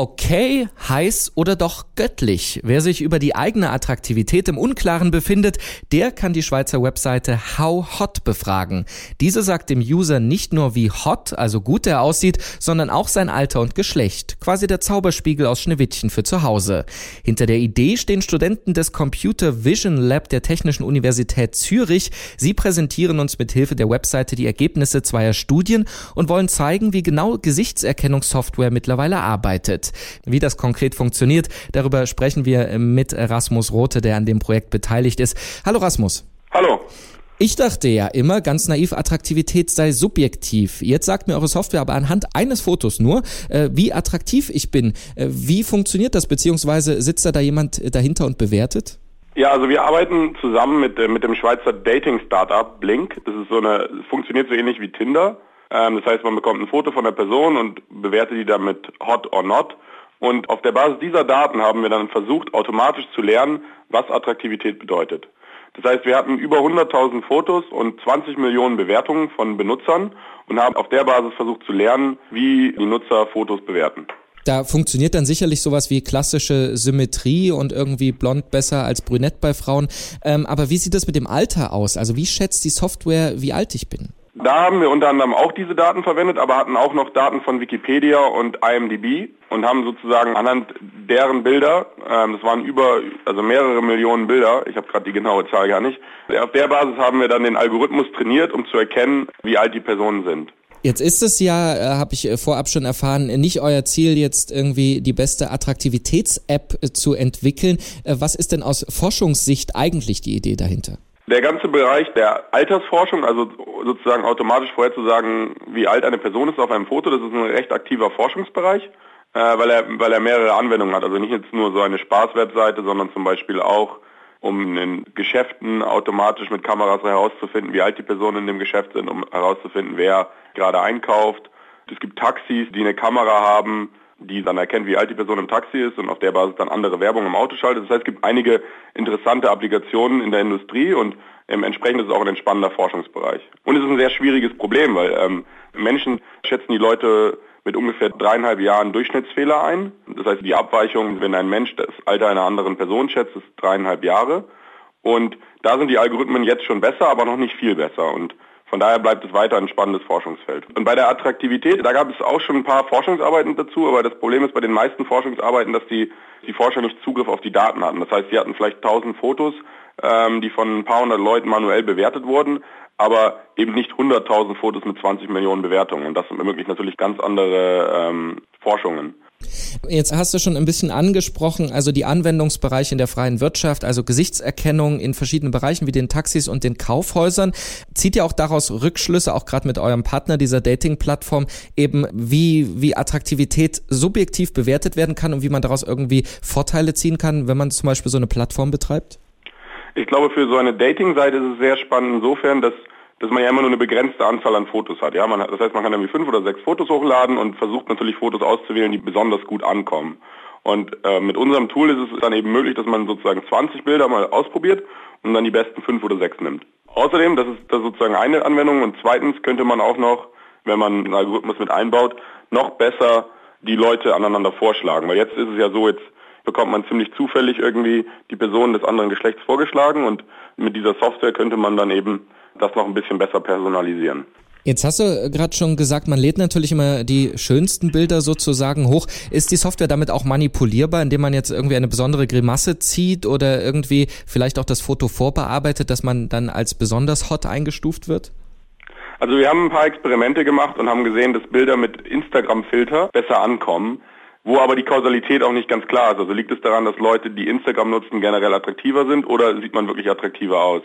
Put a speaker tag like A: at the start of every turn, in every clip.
A: Okay, heiß oder doch göttlich. Wer sich über die eigene Attraktivität im Unklaren befindet, der kann die Schweizer Webseite How Hot befragen. Diese sagt dem User nicht nur, wie hot, also gut er aussieht, sondern auch sein Alter und Geschlecht. Quasi der Zauberspiegel aus Schneewittchen für zu Hause. Hinter der Idee stehen Studenten des Computer Vision Lab der Technischen Universität Zürich. Sie präsentieren uns mit Hilfe der Webseite die Ergebnisse zweier Studien und wollen zeigen, wie genau Gesichtserkennungssoftware mittlerweile arbeitet. Wie das konkret funktioniert, darüber sprechen wir mit Rasmus Rote, der an dem Projekt beteiligt ist. Hallo Rasmus.
B: Hallo.
A: Ich dachte ja immer, ganz naiv, Attraktivität sei subjektiv. Jetzt sagt mir eure Software aber anhand eines Fotos nur, äh, wie attraktiv ich bin. Äh, wie funktioniert das, beziehungsweise sitzt da, da jemand dahinter und bewertet?
B: Ja, also wir arbeiten zusammen mit, äh, mit dem Schweizer Dating-Startup Blink. Das ist so eine, funktioniert so ähnlich wie Tinder. Ähm, das heißt, man bekommt ein Foto von der Person und bewertet die damit hot or not. Und auf der Basis dieser Daten haben wir dann versucht, automatisch zu lernen, was Attraktivität bedeutet. Das heißt, wir hatten über 100.000 Fotos und 20 Millionen Bewertungen von Benutzern und haben auf der Basis versucht zu lernen, wie die Nutzer Fotos bewerten.
A: Da funktioniert dann sicherlich sowas wie klassische Symmetrie und irgendwie blond besser als brünett bei Frauen. Ähm, aber wie sieht das mit dem Alter aus? Also wie schätzt die Software, wie alt ich bin?
B: Da haben wir unter anderem auch diese Daten verwendet, aber hatten auch noch Daten von Wikipedia und IMDb und haben sozusagen anhand deren Bilder, ähm, das waren über, also mehrere Millionen Bilder, ich habe gerade die genaue Zahl gar nicht, auf der Basis haben wir dann den Algorithmus trainiert, um zu erkennen, wie alt die Personen sind.
A: Jetzt ist es ja, äh, habe ich äh, vorab schon erfahren, nicht euer Ziel, jetzt irgendwie die beste Attraktivitäts-App äh, zu entwickeln. Äh, was ist denn aus Forschungssicht eigentlich die Idee dahinter?
B: Der ganze Bereich der Altersforschung, also sozusagen automatisch vorherzusagen, wie alt eine Person ist auf einem Foto, das ist ein recht aktiver Forschungsbereich, äh, weil, er, weil er mehrere Anwendungen hat. Also nicht jetzt nur so eine Spaßwebseite, sondern zum Beispiel auch, um in Geschäften automatisch mit Kameras herauszufinden, wie alt die Personen in dem Geschäft sind, um herauszufinden, wer gerade einkauft. Es gibt Taxis, die eine Kamera haben, die dann erkennt, wie alt die Person im Taxi ist und auf der Basis dann andere Werbung im Auto schaltet. Das heißt, es gibt einige interessante Applikationen in der Industrie und ähm, entsprechend ist es auch ein entspannender Forschungsbereich. Und es ist ein sehr schwieriges Problem, weil ähm, Menschen schätzen die Leute mit ungefähr dreieinhalb Jahren Durchschnittsfehler ein. Das heißt, die Abweichung, wenn ein Mensch das Alter einer anderen Person schätzt, ist dreieinhalb Jahre. Und da sind die Algorithmen jetzt schon besser, aber noch nicht viel besser. Und von daher bleibt es weiter ein spannendes Forschungsfeld. Und bei der Attraktivität, da gab es auch schon ein paar Forschungsarbeiten dazu, aber das Problem ist bei den meisten Forschungsarbeiten, dass die, die Forscher nicht Zugriff auf die Daten hatten. Das heißt, sie hatten vielleicht tausend Fotos, ähm, die von ein paar hundert Leuten manuell bewertet wurden, aber eben nicht hunderttausend Fotos mit 20 Millionen Bewertungen. Und das ermöglicht natürlich ganz andere ähm, Forschungen.
A: Jetzt hast du schon ein bisschen angesprochen, also die Anwendungsbereiche in der freien Wirtschaft, also Gesichtserkennung in verschiedenen Bereichen wie den Taxis und den Kaufhäusern. Zieht ihr auch daraus Rückschlüsse, auch gerade mit eurem Partner dieser Dating-Plattform, eben wie, wie Attraktivität subjektiv bewertet werden kann und wie man daraus irgendwie Vorteile ziehen kann, wenn man zum Beispiel so eine Plattform betreibt?
B: Ich glaube, für so eine Dating-Seite ist es sehr spannend insofern, dass dass man ja immer nur eine begrenzte Anzahl an Fotos hat. Ja, man, das heißt, man kann irgendwie fünf oder sechs Fotos hochladen und versucht natürlich Fotos auszuwählen, die besonders gut ankommen. Und äh, mit unserem Tool ist es dann eben möglich, dass man sozusagen 20 Bilder mal ausprobiert und dann die besten fünf oder sechs nimmt. Außerdem, das ist, das ist sozusagen eine Anwendung und zweitens könnte man auch noch, wenn man einen Algorithmus mit einbaut, noch besser die Leute aneinander vorschlagen. Weil jetzt ist es ja so, jetzt bekommt man ziemlich zufällig irgendwie die Person des anderen Geschlechts vorgeschlagen und mit dieser Software könnte man dann eben das noch ein bisschen besser personalisieren.
A: Jetzt hast du gerade schon gesagt, man lädt natürlich immer die schönsten Bilder sozusagen hoch. Ist die Software damit auch manipulierbar, indem man jetzt irgendwie eine besondere Grimasse zieht oder irgendwie vielleicht auch das Foto vorbearbeitet, dass man dann als besonders hot eingestuft wird?
B: Also wir haben ein paar Experimente gemacht und haben gesehen, dass Bilder mit Instagram-Filter besser ankommen, wo aber die Kausalität auch nicht ganz klar ist. Also liegt es daran, dass Leute, die Instagram nutzen, generell attraktiver sind oder sieht man wirklich attraktiver aus?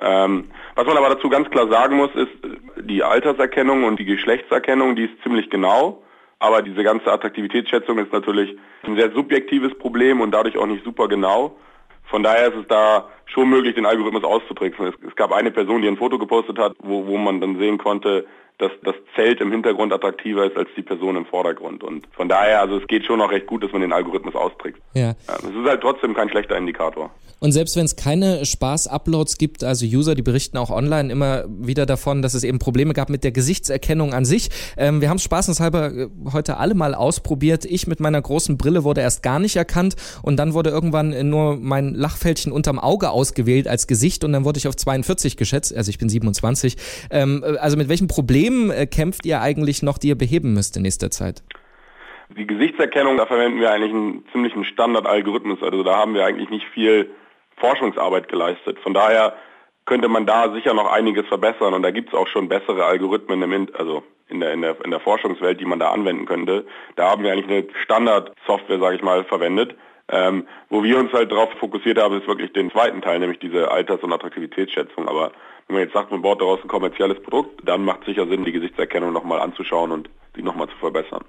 B: Ähm, was man aber dazu ganz klar sagen muss, ist, die Alterserkennung und die Geschlechtserkennung, die ist ziemlich genau. Aber diese ganze Attraktivitätsschätzung ist natürlich ein sehr subjektives Problem und dadurch auch nicht super genau. Von daher ist es da schon möglich, den Algorithmus auszutricksen. Es, es gab eine Person, die ein Foto gepostet hat, wo, wo man dann sehen konnte, dass das Zelt im Hintergrund attraktiver ist als die Person im Vordergrund. Und von daher, also es geht schon noch recht gut, dass man den Algorithmus austrickst. Ja. Es ist halt trotzdem kein schlechter Indikator.
A: Und selbst wenn es keine Spaß-Uploads gibt, also User, die berichten auch online immer wieder davon, dass es eben Probleme gab mit der Gesichtserkennung an sich. Ähm, wir haben es spaßenshalber äh, heute alle mal ausprobiert. Ich mit meiner großen Brille wurde erst gar nicht erkannt und dann wurde irgendwann nur mein Lachfältchen unterm Auge ausgewählt als Gesicht und dann wurde ich auf 42 geschätzt. Also ich bin 27. Ähm, äh, also mit welchen Problemen äh, kämpft ihr eigentlich noch, die ihr beheben müsst in nächster Zeit?
B: Die Gesichtserkennung, da verwenden wir eigentlich einen ziemlichen Standardalgorithmus. Also da haben wir eigentlich nicht viel Forschungsarbeit geleistet. Von daher könnte man da sicher noch einiges verbessern und da gibt es auch schon bessere Algorithmen im, also in der, in, der, in der Forschungswelt, die man da anwenden könnte. Da haben wir eigentlich eine Standardsoftware, sage ich mal, verwendet. Ähm, wo wir uns halt darauf fokussiert haben, ist wirklich den zweiten Teil, nämlich diese Alters- und Attraktivitätsschätzung. Aber wenn man jetzt sagt, man baut daraus ein kommerzielles Produkt, dann macht es sicher Sinn, die Gesichtserkennung nochmal anzuschauen und die nochmal zu verbessern.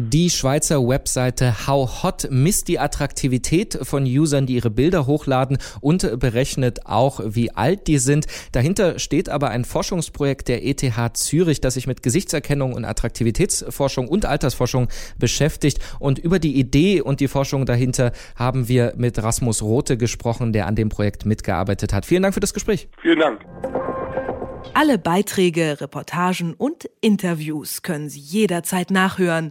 A: Die Schweizer Webseite How Hot misst die Attraktivität von Usern, die ihre Bilder hochladen und berechnet auch, wie alt die sind. Dahinter steht aber ein Forschungsprojekt der ETH Zürich, das sich mit Gesichtserkennung und Attraktivitätsforschung und Altersforschung beschäftigt. Und über die Idee und die Forschung dahinter haben wir mit Rasmus Rote gesprochen, der an dem Projekt mitgearbeitet hat. Vielen Dank für das Gespräch.
B: Vielen Dank.
C: Alle Beiträge, Reportagen und Interviews können Sie jederzeit nachhören